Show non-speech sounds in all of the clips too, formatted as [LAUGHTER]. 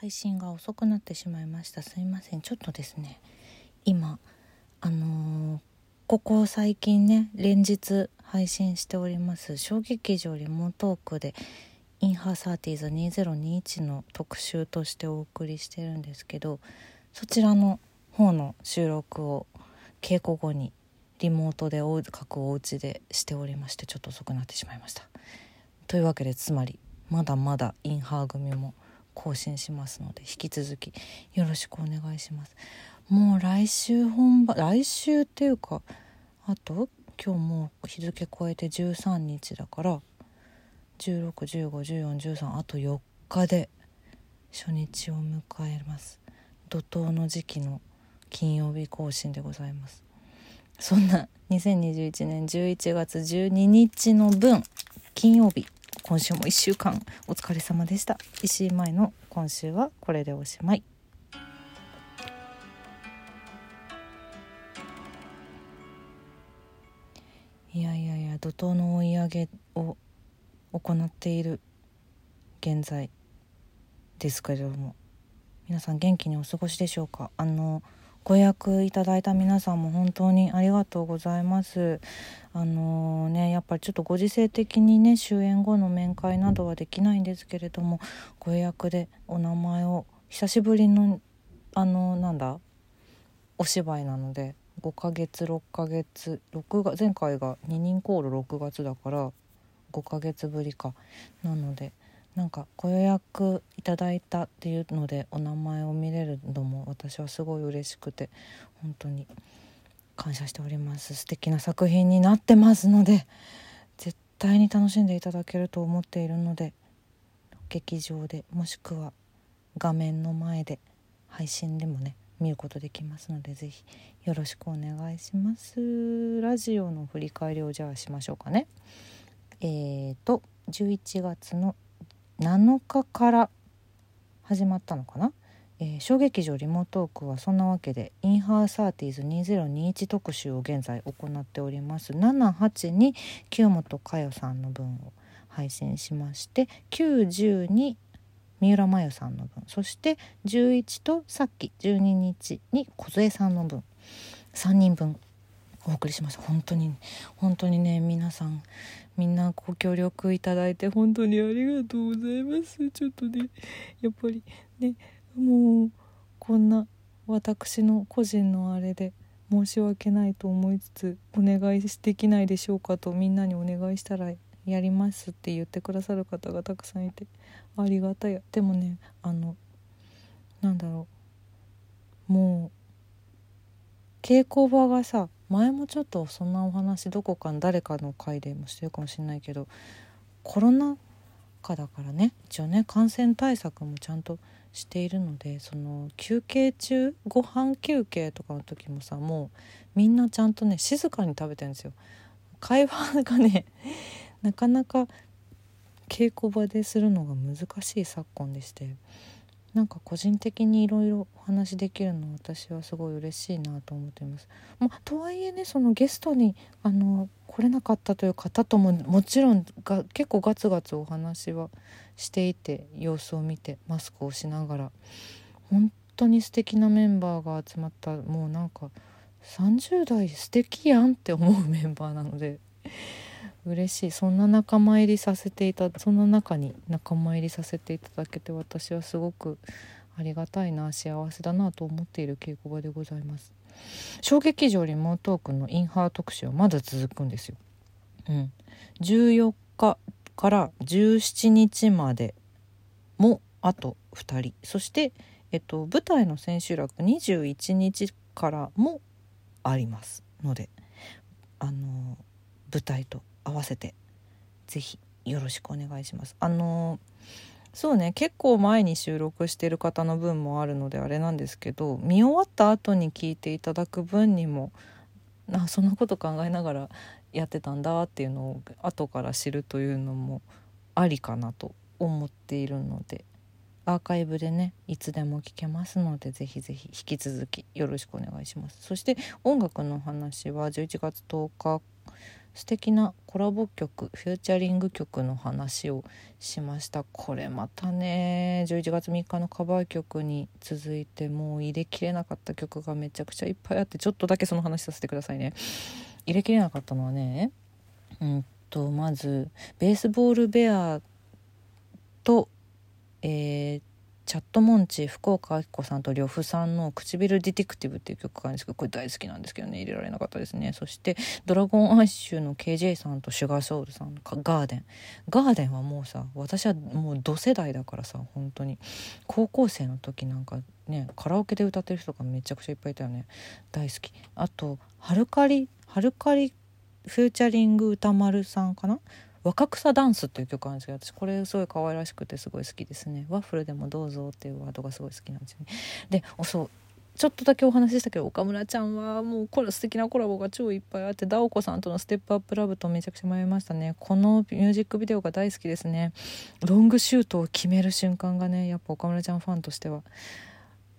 配信が遅くなってしまいました。すいません。ちょっとですね。今あのー、ここ最近ね連日配信しております小劇場リモートークでインハーサーティーズ2021の特集としてお送りしてるんですけどそちらの方の収録を稽古後にリモートで各お家でしておりましてちょっと遅くなってしまいました。というわけでつまりまだまだインハー組も更新しますので引き続きよろしくお願いします。もう来週本番来週っていうかあと？今日もう日付超えて13日だから16151413あと4日で初日を迎えます。怒涛の時期の金曜日更新でございます。そんな2021年11月12日の分金曜日。今週も1週間お疲れ様でした。石井舞の今週はこれでおしまい。いやいやいや怒涛の追い上げを行っている現在ですけれども皆さん元気にお過ごしでしょうか？あのご予約いただいた皆さんも本当にありがとうございます。あのー、ねやっぱりちょっとご時世的にね終演後の面会などはできないんですけれどもご予約でお名前を久しぶりのあのー、なんだお芝居なので5ヶ月6ヶ月6が前回が2人コール6月だから5ヶ月ぶりかなのでなんかご予約いただいたっていうのでお名前を見れるのも私はすごい嬉しくて本当に感謝しております。素敵な作品になってますので絶対に楽しんでいただけると思っているので劇場でもしくは画面の前で配信でもね見ることできますので是非よろしくお願いします。ラジオの振り返りをじゃあしましょうかね。えーと11月の7日から始まったのかな、えー、小劇場リモートークはそんなわけでインハーサーティーズ2021特集を現在行っております。78に清本佳代さんの分を配信しまして90に三浦真由さんの分そして11とさっき12日に梢さんの分。3人分。お送りしました。本当に本当にね皆さんみんなご協力いただいて本当にありがとうございます。ちょっとねやっぱりねもうこんな私の個人のあれで申し訳ないと思いつつお願いできないでしょうかとみんなにお願いしたらやりますって言ってくださる方がたくさんいてありがたい。でもねあのなんだろう。もう稽古場がさ前もちょっとそんなお話どこかの誰かの回でもしてるかもしれないけどコロナ禍だからね一応ね感染対策もちゃんとしているのでその休憩中ご飯休憩とかの時もさもうみんなちゃんとね静かに食べてるんですよ。会話がね [LAUGHS] なかなか稽古場でするのが難しい昨今でしてなんか個人的にいろいろお話できるの私はすごい嬉しいなと思っています。まあ、とはいえねそのゲストにあの来れなかったという方とももちろんが結構ガツガツお話はしていて様子を見てマスクをしながら。本当に素敵なメンバーが集まった。もうなんか30代素敵やんって思うメンバーなので。嬉しい。そんな仲間入りさせていたそんな中に仲間入りさせていただけて私はすごくありがたいな幸せだなと思っている稽古場でございます。小劇場リモートークのインハー特集はまだ続くんですよ、うん、14日から17日までもあと2人。そして、えっと、舞台の千秋楽21日からもありますのであの舞台と合わせて是非よろしくお願いします。あのそうね結構前に収録してる方の分もあるのであれなんですけど見終わった後に聞いていただく分にもあそんなこと考えながら [LAUGHS] やってたんだっていうのを後から知るというのもありかなと思っているのでアーカイブでねいつでも聞けますのでぜひぜひ引き続きよろしくお願いしますそして音楽の話は11月10日素敵なコラボ曲フューチャリング曲の話をしました。これまたね11月3日のカバー曲に続いてもう入れきれなかった曲がめちゃくちゃいっぱいあってちょっとだけその話させてくださいね。入れきれなかったのはねうんとまずベースボールベアとえー、チャットモンチ福岡明子さんと呂布さんの「唇ディティクティブ」っていう曲があるんですけどこれ大好きなんですけどね入れられなかったですねそしてドラゴンアッシュの KJ さんとシュガーソウルさん。のガーデン。ガーデンはもうさ私はもう同世代だからさ本当に高校生の時なんかねカラオケで歌ってる人がめちゃくちゃいっぱいいたよね。大好き。あとハルカリハルカリフューチャリング歌丸さんかな？若草ダンスっていう曲あるんですけど私これすごい可愛らしくてすごい好きですね。ワッフルでもどうぞっていうワードがすごい好きなんですよね。でそうちょっとだけお話ししたけど岡村ちゃんはもうこれ素敵なコラボが超いっぱいあってダオコさんとの「ステップアップラブ」とめちゃくちゃ迷いましたね。このミュージックビデオが大好きですね。ロングシュートを決める瞬間がねやっぱ岡村ちゃんファンとしては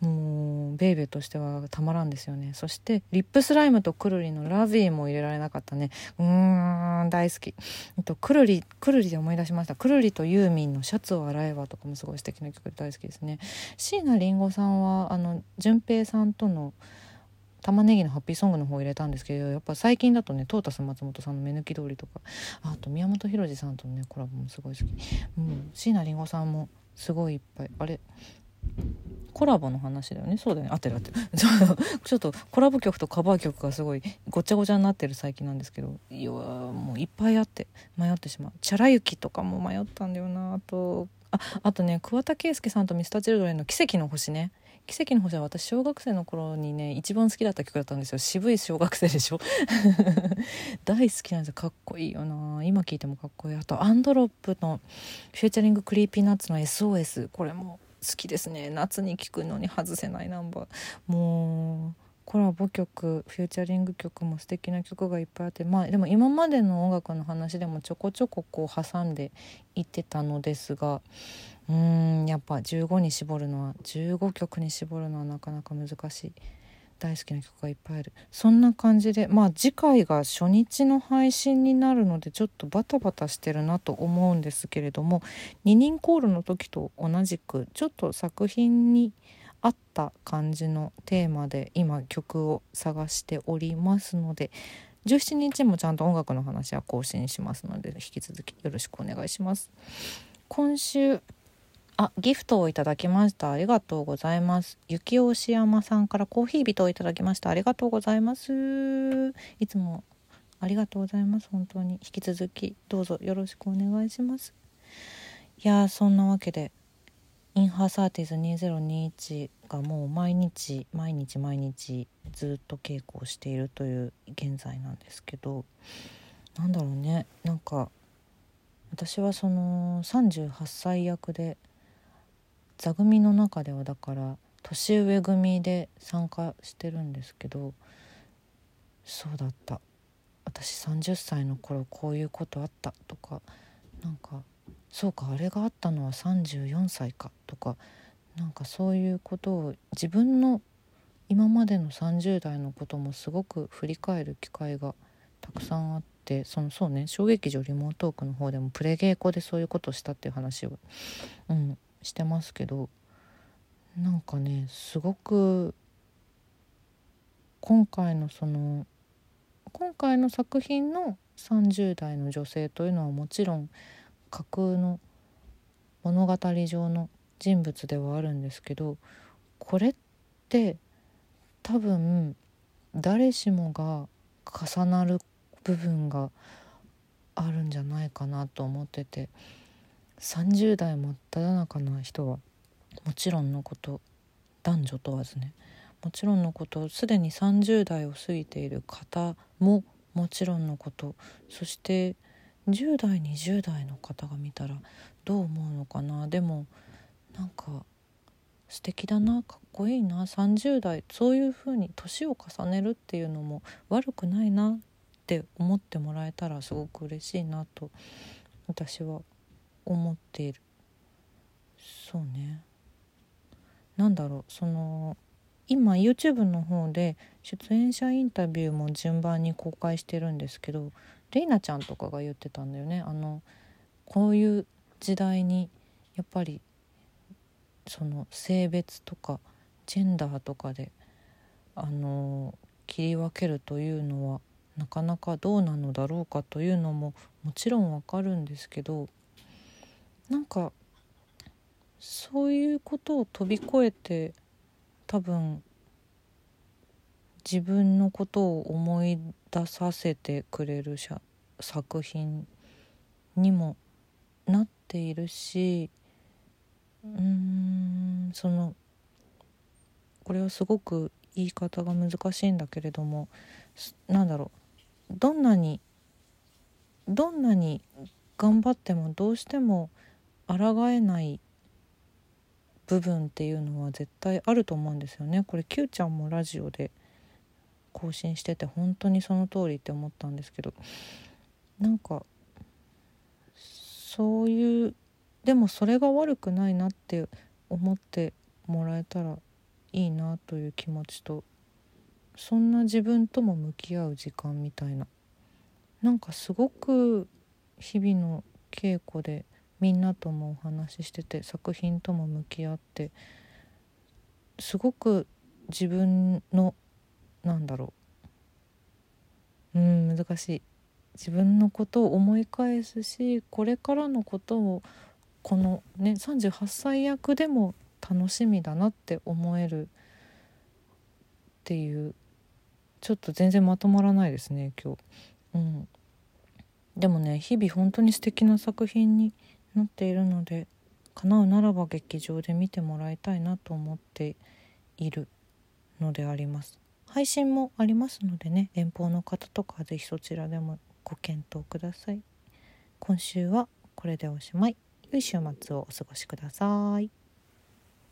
もうベイベーとしてはたまらんですよね。そして RIP SLYME とくるりのラヴぃも入れられなかったね。うーん大好き。とくるりくるりで思い出しました。くるりとユーミンの「シャツを洗えば」とかもすごい素敵な曲で大好きですね。椎名林檎さんはあの純平さんとの玉ねぎのハッピーソングの方を入れたんですけどやっぱ最近だとねトータス松本さんの目抜き通りとかあと宮本浩次さんとのねコラボもすごい好き、うん、椎名林檎さんもすごいいっぱい。あれコラボの話だよね。そうだよね。合ってる合ってる。[LAUGHS] ちょっとコラボ曲とカバー曲がすごいごちゃごちゃになってる最近なんですけど。いやもういっぱいあって迷ってしまう「チャラ雪」とかも迷ったんだよな。あとああとね桑田佳祐さんと Mr.Children の「奇跡の星ね」奇跡の星は私小学生の頃にね一番好きだった曲だったんですよ。渋い小学生でしょ？[LAUGHS] 大好きなんですよ。かっこいいよな。今聞いてもかっこいい。あとアンドロップのフューチャリング Creepy Nuts の SOS これも好きですね夏に聴くのに外せないナンバーもうコラボ曲フューチャリング曲も素敵な曲がいっぱいあってまあでも今までの音楽の話でもちょこちょここう挟んでいってたのですがうーんやっぱ15に絞るのは15曲に絞るのはなかなか難しい。大好きな曲がいっぱいあるそんな感じでまあ次回が初日の配信になるのでちょっとバタバタしてるなと思うんですけれども二人コールの時と同じくちょっと作品に合った感じのテーマで今曲を探しておりますので17日もちゃんと音楽の話は更新しますので引き続きよろしくお願いします。今週あ、ギフトをいただきました。ありがとうございます。雪押山さんからコーヒー人をいただきました。ありがとうございます。いつもありがとうございます。本当に引き続きどうぞよろしくお願いします。いやそんなわけでインハーサーティズ2021がもう毎日毎日毎日ずっと稽古をしているという現在なんですけどなんだろうねなんか私はその38歳役で座組の中ではだから年上組で参加してるんですけどそうだった。私30歳の頃こういうことあったとかなんかそうかあれがあったのは34歳かとかなんかそういうことを自分の今までの30代のこともすごく振り返る機会がたくさんあってそのそうね小劇場リモートークの方でもプレ稽古でそういうことをしたっていう話を、うん、してますけどなんかねすごく今回のその今回の作品の30代の女性というのはもちろん架空の物語上の人物ではあるんですけどこれって多分誰しもが重なる部分があるんじゃないかなと思ってて30代真っ只中な人はもちろんのこと男女問わずね。もちろんのことすでに30代を過ぎている方ももちろんのこと。そして10代20代の方が見たらどう思うのかな。でもなんか素敵だなかっこいいな。30代そういうふうに年を重ねるっていうのも悪くないなって思ってもらえたらすごく嬉しいなと私は思っている。そうね。なんだろう。その今 YouTube の方で出演者インタビューも順番に公開してるんですけどレイナちゃんとかが言ってたんだよね。あのこういう時代にやっぱりその性別とかジェンダーとかであの切り分けるというのはなかなかどうなのだろうかというのももちろんわかるんですけどなんかそういうことを飛び越えて多分自分のことを思い出させてくれる作品にもなっているしうーんそのこれはすごく言い方が難しいんだけれどもなんだろうどんなにどんなに頑張ってもどうしても抗えない部分っていうのは絶対あると思うんですよね。これ Q ちゃんもラジオで更新してて本当にその通りって思ったんですけどなんかそういうでもそれが悪くないなって思ってもらえたらいいなという気持ちとそんな自分とも向き合う時間みたいななんかすごく日々の稽古でみんなともお話ししてて作品とも向き合ってすごく自分のなんだろう。うん難しい。自分のことを思い返すしこれからのことをこのね38歳役でも楽しみだなって思えるっていうちょっと全然まとまらないですね今日。うん、でもね日々本当に素敵な作品になっているので叶うならば劇場で見てもらいたいなと思っているのであります。配信もありますのでね遠方の方とか是非そちらでもご検討ください。今週はこれでおしまい。良い週末をお過ごしください。